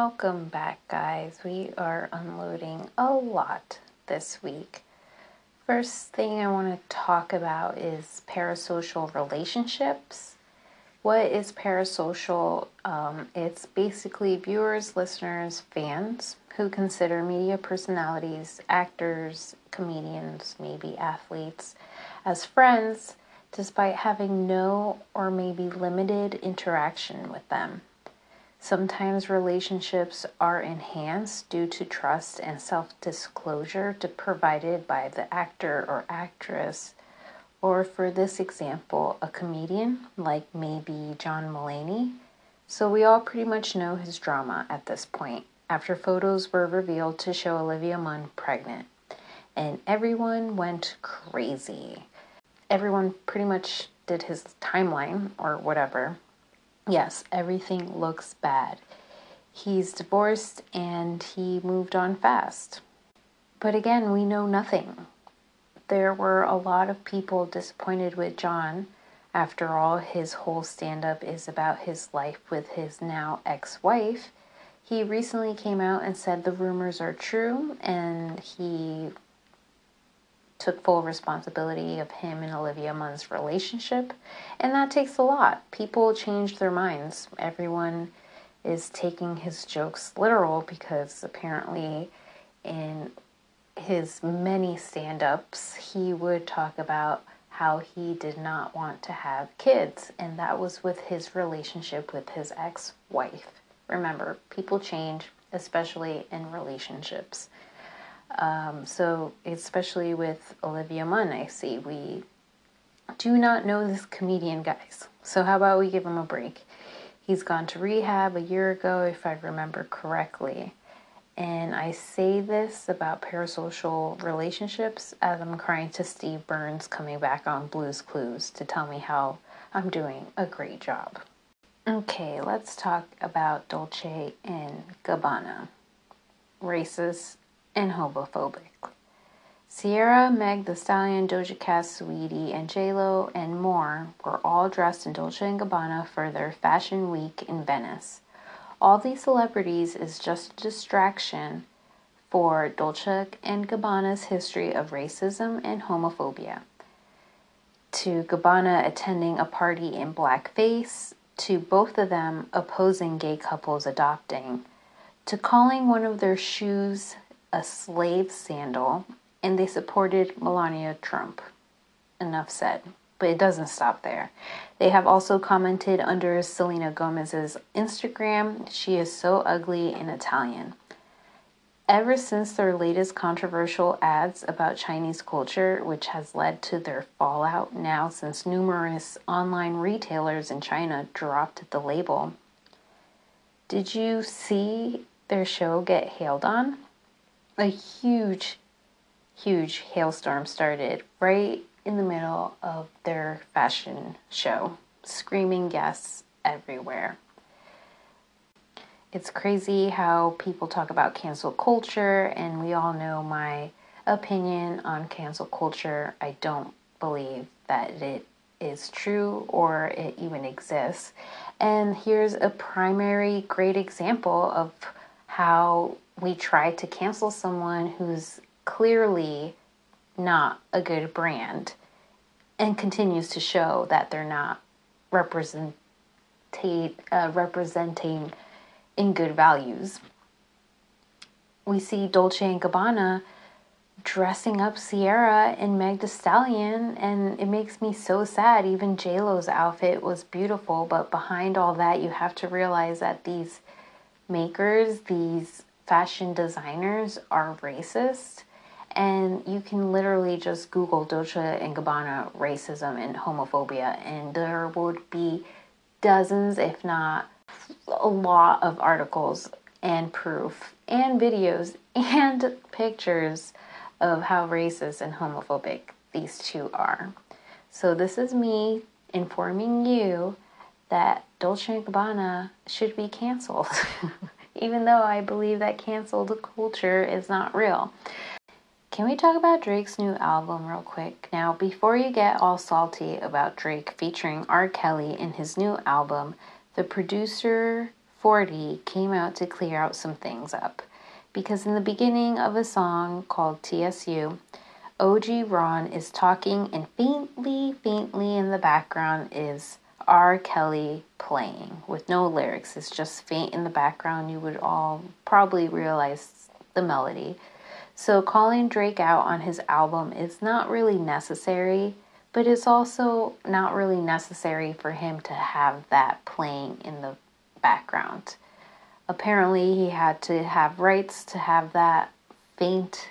Welcome back, guys. We are unloading a lot this week. First thing I want to talk about is parasocial relationships. What is parasocial? Um, it's basically viewers, listeners, fans who consider media personalities, actors, comedians, maybe athletes, as friends despite having no or maybe limited interaction with them. Sometimes relationships are enhanced due to trust and self disclosure provided by the actor or actress, or for this example, a comedian like maybe John Mulaney. So we all pretty much know his drama at this point after photos were revealed to show Olivia Munn pregnant. And everyone went crazy. Everyone pretty much did his timeline or whatever yes, everything looks bad. He's divorced and he moved on fast. But again, we know nothing. There were a lot of people disappointed with John. After all, his whole stand up is about his life with his now ex wife. He recently came out and said the rumors are true and he took full responsibility of him and Olivia Munn's relationship, and that takes a lot. People change their minds. Everyone is taking his jokes literal because apparently, in his many stand ups, he would talk about how he did not want to have kids, and that was with his relationship with his ex wife. Remember, people change, especially in relationships. Um, so, especially with Olivia Munn, I see we do not know this comedian, guys. So, how about we give him a break? He's gone to rehab a year ago, if I remember correctly. And I say this about parasocial relationships as I'm crying to Steve Burns coming back on Blues Clues to tell me how I'm doing a great job. Okay, let's talk about Dolce and Gabbana. Racist and homophobic. Ciara, Meg The Stallion, Doja Cat, Saweetie, and J-Lo, and more were all dressed in Dolce & Gabbana for their fashion week in Venice. All these celebrities is just a distraction for Dolce & Gabbana's history of racism and homophobia. To Gabbana attending a party in blackface, to both of them opposing gay couples adopting, to calling one of their shoes a slave sandal, and they supported Melania Trump. Enough said. But it doesn't stop there. They have also commented under Selena Gomez's Instagram, she is so ugly in Italian. Ever since their latest controversial ads about Chinese culture, which has led to their fallout now since numerous online retailers in China dropped the label, did you see their show get hailed on? A huge, huge hailstorm started right in the middle of their fashion show, screaming guests everywhere. It's crazy how people talk about cancel culture, and we all know my opinion on cancel culture. I don't believe that it is true or it even exists. And here's a primary great example of how we try to cancel someone who's clearly not a good brand and continues to show that they're not uh, representing in good values. We see Dolce and Gabbana dressing up Ciara and Meg The Stallion, and it makes me so sad. Even J Lo's outfit was beautiful, but behind all that, you have to realize that these makers, these fashion designers are racist. And you can literally just Google Dolce and Gabbana racism and homophobia, and there would be dozens, if not a lot, of articles and proof and videos and pictures of how racist and homophobic these two are. So, this is me informing you that Dolce & Gabbana should be canceled. even though I believe that canceled culture is not real. Can we talk about Drake's new album real quick? Now, before you get all salty about Drake featuring R. Kelly in his new album, the producer 40 came out to clear out some things up. Because in the beginning of a song called TSU, OG Ron is talking, and faintly, faintly in the background is R. Kelly playing with no lyrics. It's just faint in the background. You would all probably realize the melody. So calling Drake out on his album is not really necessary, but it's also not really necessary for him to have that playing in the background. Apparently, he had to have rights to have that faint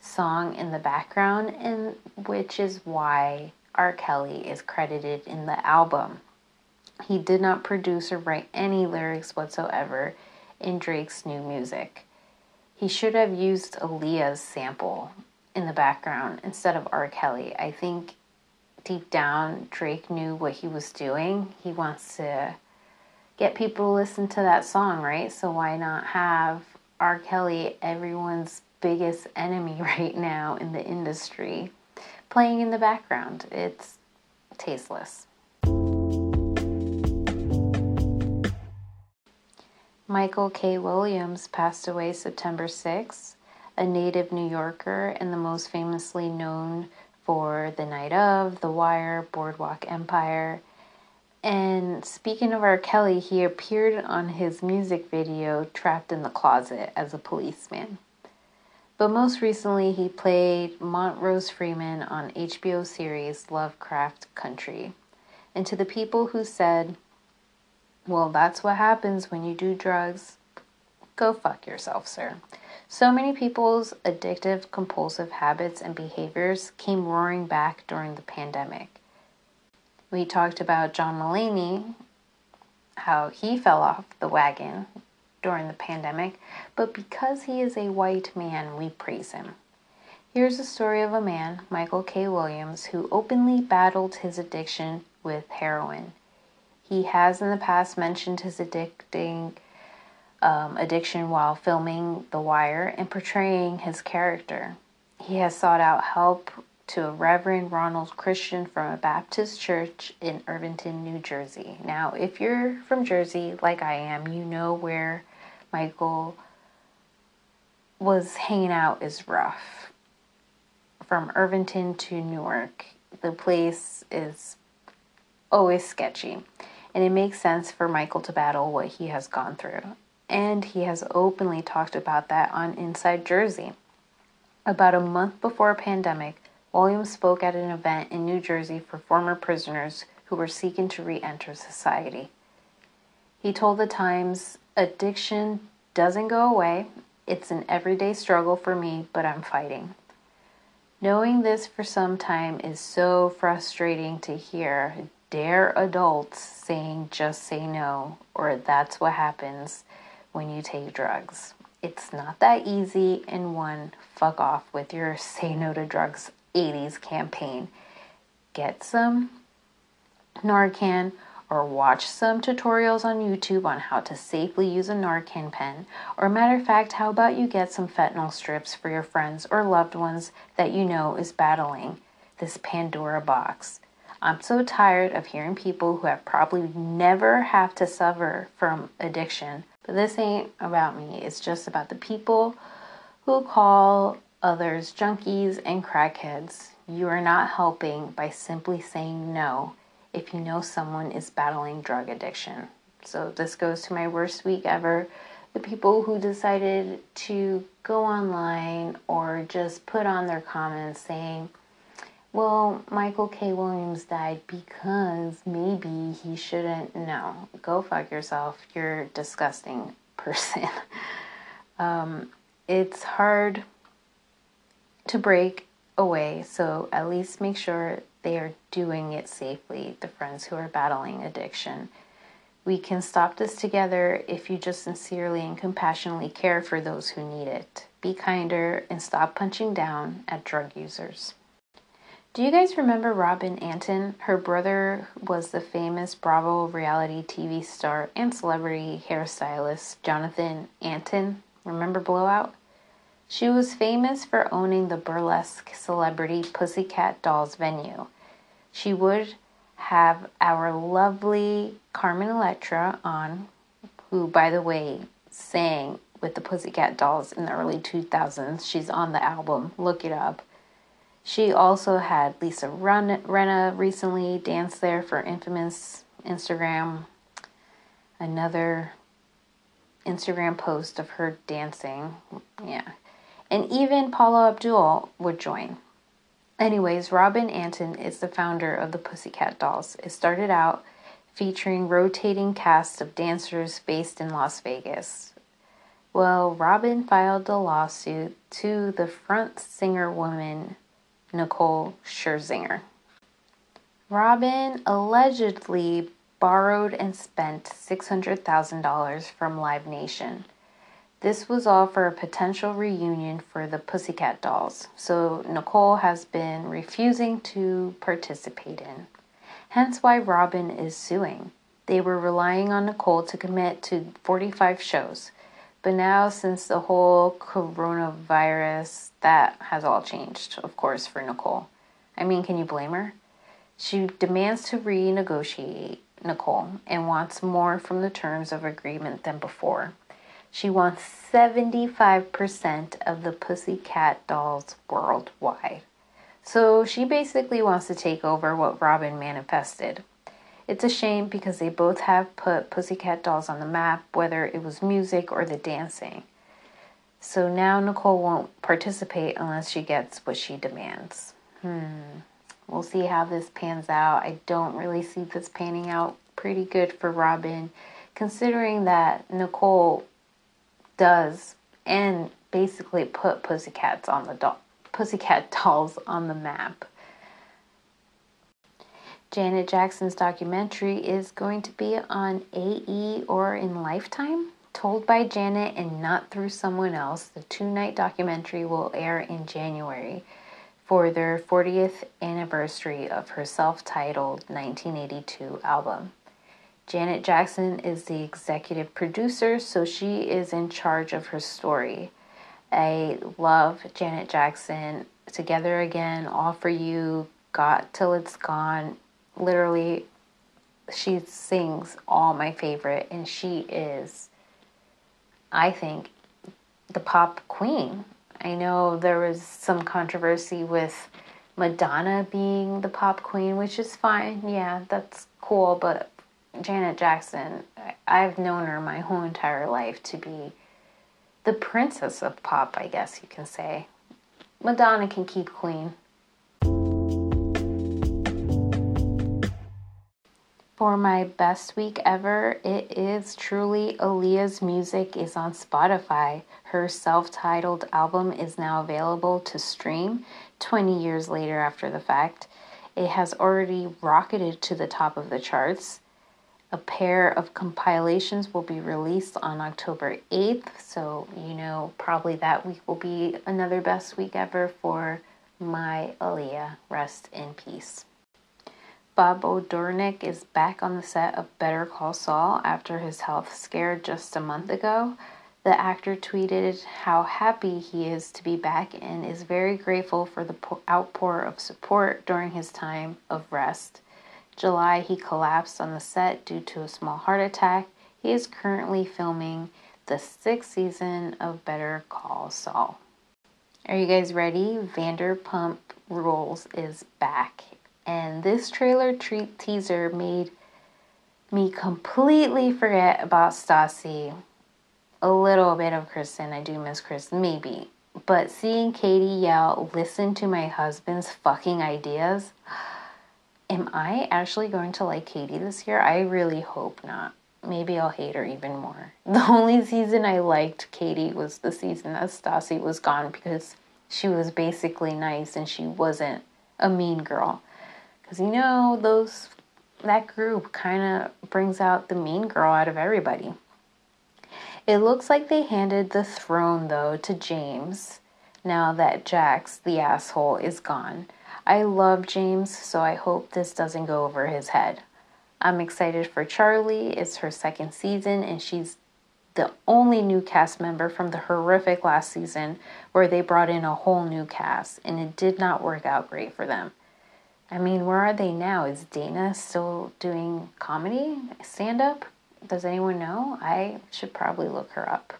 song in the background, and which is why R. Kelly is credited in the album. He did not produce or write any lyrics whatsoever in Drake's new music. He should have used Aaliyah's sample in the background instead of R. Kelly. I think deep down, Drake knew what he was doing. He wants to get people to listen to that song, right? So why not have R. Kelly, everyone's biggest enemy right now in the industry, playing in the background? It's tasteless. Michael K. Williams passed away September 6th, a native New Yorker and the most famously known for The Night of, The Wire, Boardwalk Empire. And speaking of R. Kelly, he appeared on his music video Trapped in the Closet as a policeman. But most recently, he played Montrose Freeman on HBO series Lovecraft Country. And to the people who said, well, that's what happens when you do drugs. Go fuck yourself, sir. So many people's addictive, compulsive habits and behaviors came roaring back during the pandemic. We talked about John Mulaney, how he fell off the wagon during the pandemic, but because he is a white man, we praise him. Here's a story of a man, Michael K. Williams, who openly battled his addiction with heroin. He has in the past mentioned his addicting um, addiction while filming The Wire and portraying his character. He has sought out help to a Reverend Ronald Christian from a Baptist church in Irvington, New Jersey. Now, if you're from Jersey, like I am, you know where Michael was hanging out is rough. From Irvington to Newark, the place is always sketchy and it makes sense for Michael to battle what he has gone through. And he has openly talked about that on Inside Jersey. About a month before a pandemic, Williams spoke at an event in New Jersey for former prisoners who were seeking to re enter society. He told the Times, Addiction doesn't go away. It's an everyday struggle for me, but I'm fighting. Knowing this for some time is so frustrating to hear dare adults saying just say no or that's what happens when you take drugs. It's not that easy and one fuck off with your say no to drugs 80s campaign. Get some Narcan or watch some tutorials on YouTube on how to safely use a Narcan pen. Or, matter of fact, how about you get some fentanyl strips for your friends or loved ones that you know is battling this Pandora box? I'm so tired of hearing people who have probably never have to suffer from addiction. But this ain't about me. It's just about the people who call others junkies and crackheads. You are not helping by simply saying no if you know someone is battling drug addiction. So this goes to my worst week ever. The people who decided to go online or just put on their comments saying, well, Michael K. Williams died because maybe he shouldn't. No, go fuck yourself. You're a disgusting person. um, it's hard to break away, so at least make sure they are doing it safely, the friends who are battling addiction. We can stop this together if you just sincerely and compassionately care for those who need it. Be kinder and stop punching down at drug users. Do you guys remember Robin Antin? Her brother was the famous Bravo reality TV star and celebrity hairstylist Jonathan Antin. Remember Blowout? She was famous for owning the burlesque celebrity Pussycat Dolls venue. She would have our lovely Carmen Electra on who, by the way, sang with the Pussycat Dolls in the early 2000s. She's on the album, look it up. She also had Lisa Rinna recently dance there for infamous Instagram. Another Instagram post of her dancing. Yeah. And even Paula Abdul would join. Anyways, Robin Antin is the founder of the Pussycat Dolls. It started out featuring rotating casts of dancers based in Las Vegas. Well, Robin filed a lawsuit to the front singer woman Nicole Scherzinger. Robin allegedly borrowed and spent $600,000 from Live Nation. This was all for a potential reunion for the Pussycat Dolls, so Nicole has been refusing to participate in. Hence why Robin is suing. They were relying on Nicole to commit to 45 shows, but now, since the whole coronavirus, that has all changed, of course, for Nicole. I mean, can you blame her? She demands to renegotiate Nicole and wants more from the terms of agreement than before. She wants 75% of the Pussycat dolls worldwide. So she basically wants to take over what Robin manifested. It's a shame because they both have put Pussycat Dolls on the map, whether it was music or the dancing. So now Nicole won't participate unless she gets what she demands. Hmm. We'll see how this pans out. I don't really see this panning out pretty good for Robin, considering that Nicole does and basically put Pussycats on the doll, Pussycat Dolls on the map. Janet Jackson's documentary is going to be on AE or in Lifetime. Told by Janet and not through someone else, the two night documentary will air in January for their 40th anniversary of her self titled 1982 album. Janet Jackson is the executive producer, so she is in charge of her story. I love Janet Jackson. Together Again, All For You, Got Till It's Gone, literally she sings all my favorite and she is i think the pop queen i know there was some controversy with madonna being the pop queen which is fine yeah that's cool but janet jackson i've known her my whole entire life to be the princess of pop i guess you can say madonna can keep queen For my best week ever, it is truly Aaliyah's music is on Spotify. Her self-titled album is now available to stream 20 years later after the fact. It has already rocketed to the top of the charts. A pair of compilations will be released on October 8th, so you know probably that week will be another best week ever for my Aaliyah. Rest in peace. Bob Odenkirk is back on the set of Better Call Saul after his health scare just a month ago. The actor tweeted how happy he is to be back and is very grateful for the outpour of support during his time of rest. July, he collapsed on the set due to a small heart attack. He is currently filming the sixth season of Better Call Saul. Are you guys ready? Vanderpump Rules is back and this trailer treat teaser made me completely forget about Stassi. A little bit of Kristen, I do miss Kristen, maybe. But seeing Katie yell, listen to my husband's fucking ideas, am I actually going to like Katie this year? I really hope not. Maybe I'll hate her even more. The only season I liked Katie was the season that Stassi was gone because she was basically nice and she wasn't a mean girl. Because you know, those that group kind of brings out the mean girl out of everybody. It looks like they handed the throne though to James now that Jax, the asshole, is gone. I love James, so I hope this doesn't go over his head. I'm excited for Charli. It's her second season, and she's the only new cast member from the horrific last season where they brought in a whole new cast, and it did not work out great for them. I mean, where are they now? Is Dayna still doing comedy, stand up? Does anyone know? I should probably look her up.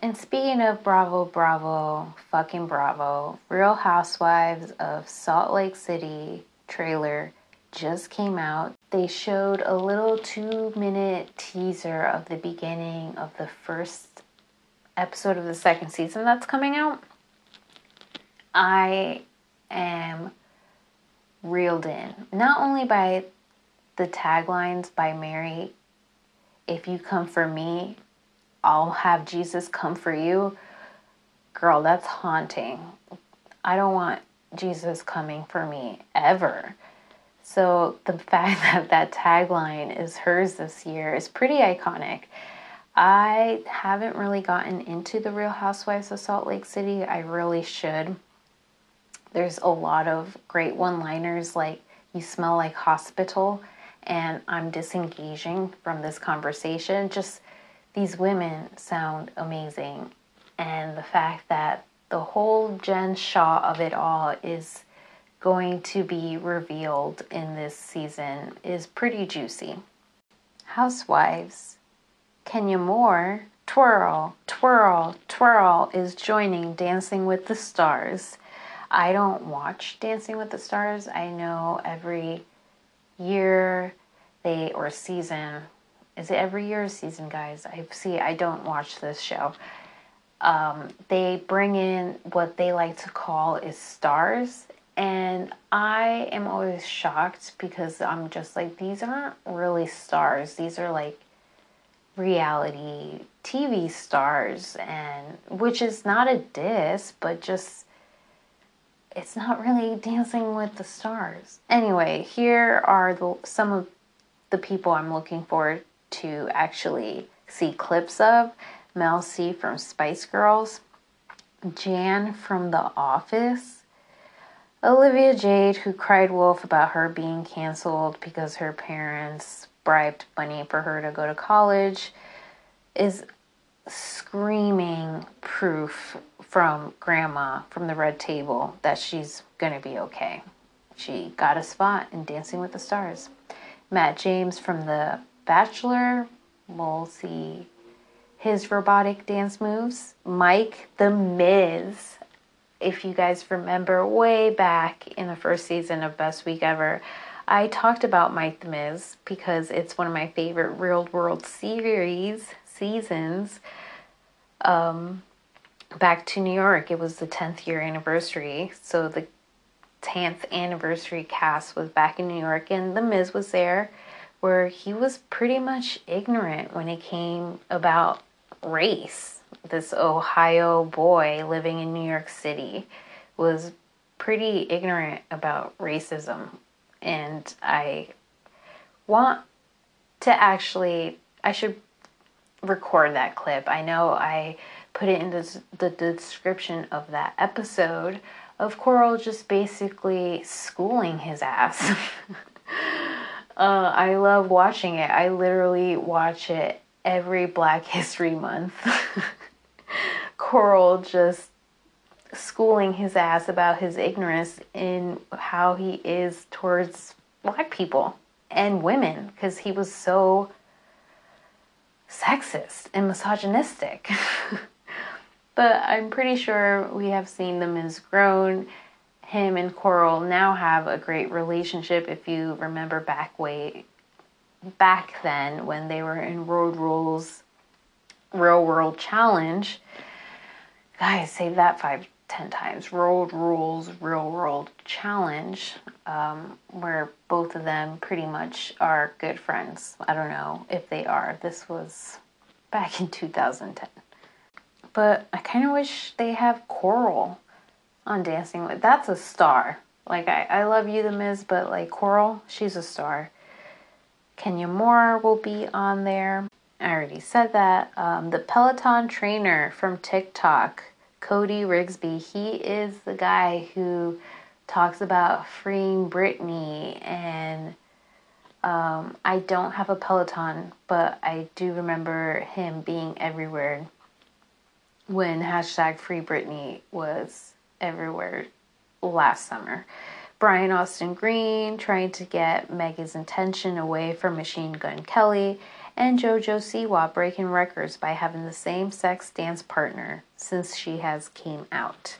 And speaking of Bravo, Bravo, fucking Bravo, Real Housewives of Salt Lake City trailer just came out. They showed a little two minute teaser of the beginning of the first episode of the second season that's coming out. I am reeled in, not only by the taglines by Mary, if you come for me, I'll have Jesus come for you. Girl, that's haunting. I don't want Jesus coming for me ever. So the fact that that tagline is hers this year is pretty iconic. I haven't really gotten into the Real Housewives of Salt Lake City. I really should. There's a lot of great one liners like, you smell like hospital, and I'm disengaging from this conversation. Just these women sound amazing. And the fact that the whole Jen Shah of it all is going to be revealed in this season is pretty juicy. Housewives, Kenya Moore, Twirl, Twirl, Twirl is joining Dancing with the Stars. I don't watch Dancing with the Stars. I know every year they or season is it every year season guys? I see i don't watch this show. Um, they bring in what they like to call is stars and i am always shocked because i'm just like these aren't really stars. These are like reality tv stars and which is not a diss but just it's not really dancing with the stars. Anyway here are the some of the people i'm looking forward to actually see clips of Mel C from Spice Girls, Jan from The Office, Olivia Jade, who cried wolf about her being canceled because her parents bribed money for her to go to college, is screaming proof from grandma from the red table that she's going to be okay. She got a spot in Dancing with the Stars. Matt James from The Bachelor, we'll see his robotic dance moves. Mike the Miz, if you guys remember way back in the first season of Best Week Ever, I talked about Mike the Miz because it's one of my favorite real world series seasons. Um, back to New York, it was the 10th year anniversary, so the 10th anniversary cast was back in New York, and The Miz was there where he was pretty much ignorant when it came about race. This Ohio boy living in New York City was pretty ignorant about racism. And I want to actually, I should record that clip. I know I put it in the, the description of that episode of Coral just basically schooling his ass. Uh, I love watching it. I literally watch it every Black History Month. Coral just schooling his ass about his ignorance in how he is towards black people and women because he was so sexist and misogynistic. but I'm pretty sure we have seen them as grown him and Coral now have a great relationship. If you remember back way back then when they were in Road Rules Real World Challenge. Guys, say that five, ten times. Road Rules Real World Challenge, um, where both of them pretty much are good friends. I don't know if they are. This was back in 2010. But I kind of wish they have Coral on Dancing with. That's a star. Like I, I love you, The Miz, but like Coral, she's a star. Kenya Moore will be on there. I already said that. Um, the Peloton trainer from TikTok, Cody Rigsby, he is the guy who talks about freeing Britney and um, I don't have a Peloton, but I do remember him being everywhere when hashtag Free Britney was everywhere last summer. Brian Austin Green trying to get Megan's attention away from Machine Gun Kelly, and JoJo Siwa breaking records by having the same sex dance partner since she has came out.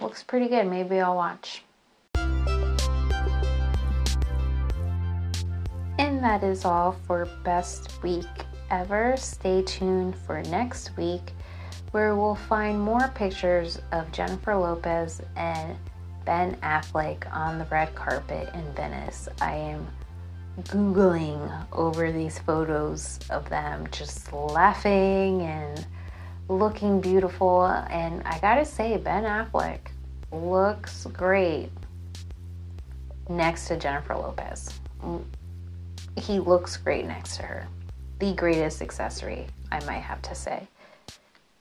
Looks pretty good. Maybe I'll watch. And that is all for Best Week Ever. Stay tuned for next week where we'll find more pictures of Jennifer Lopez and Ben Affleck on the red carpet in Venice. I am Googling over these photos of them just laughing and looking beautiful. And I gotta say, Ben Affleck looks great next to Jennifer Lopez. He looks great next to her. The greatest accessory, I might have to say.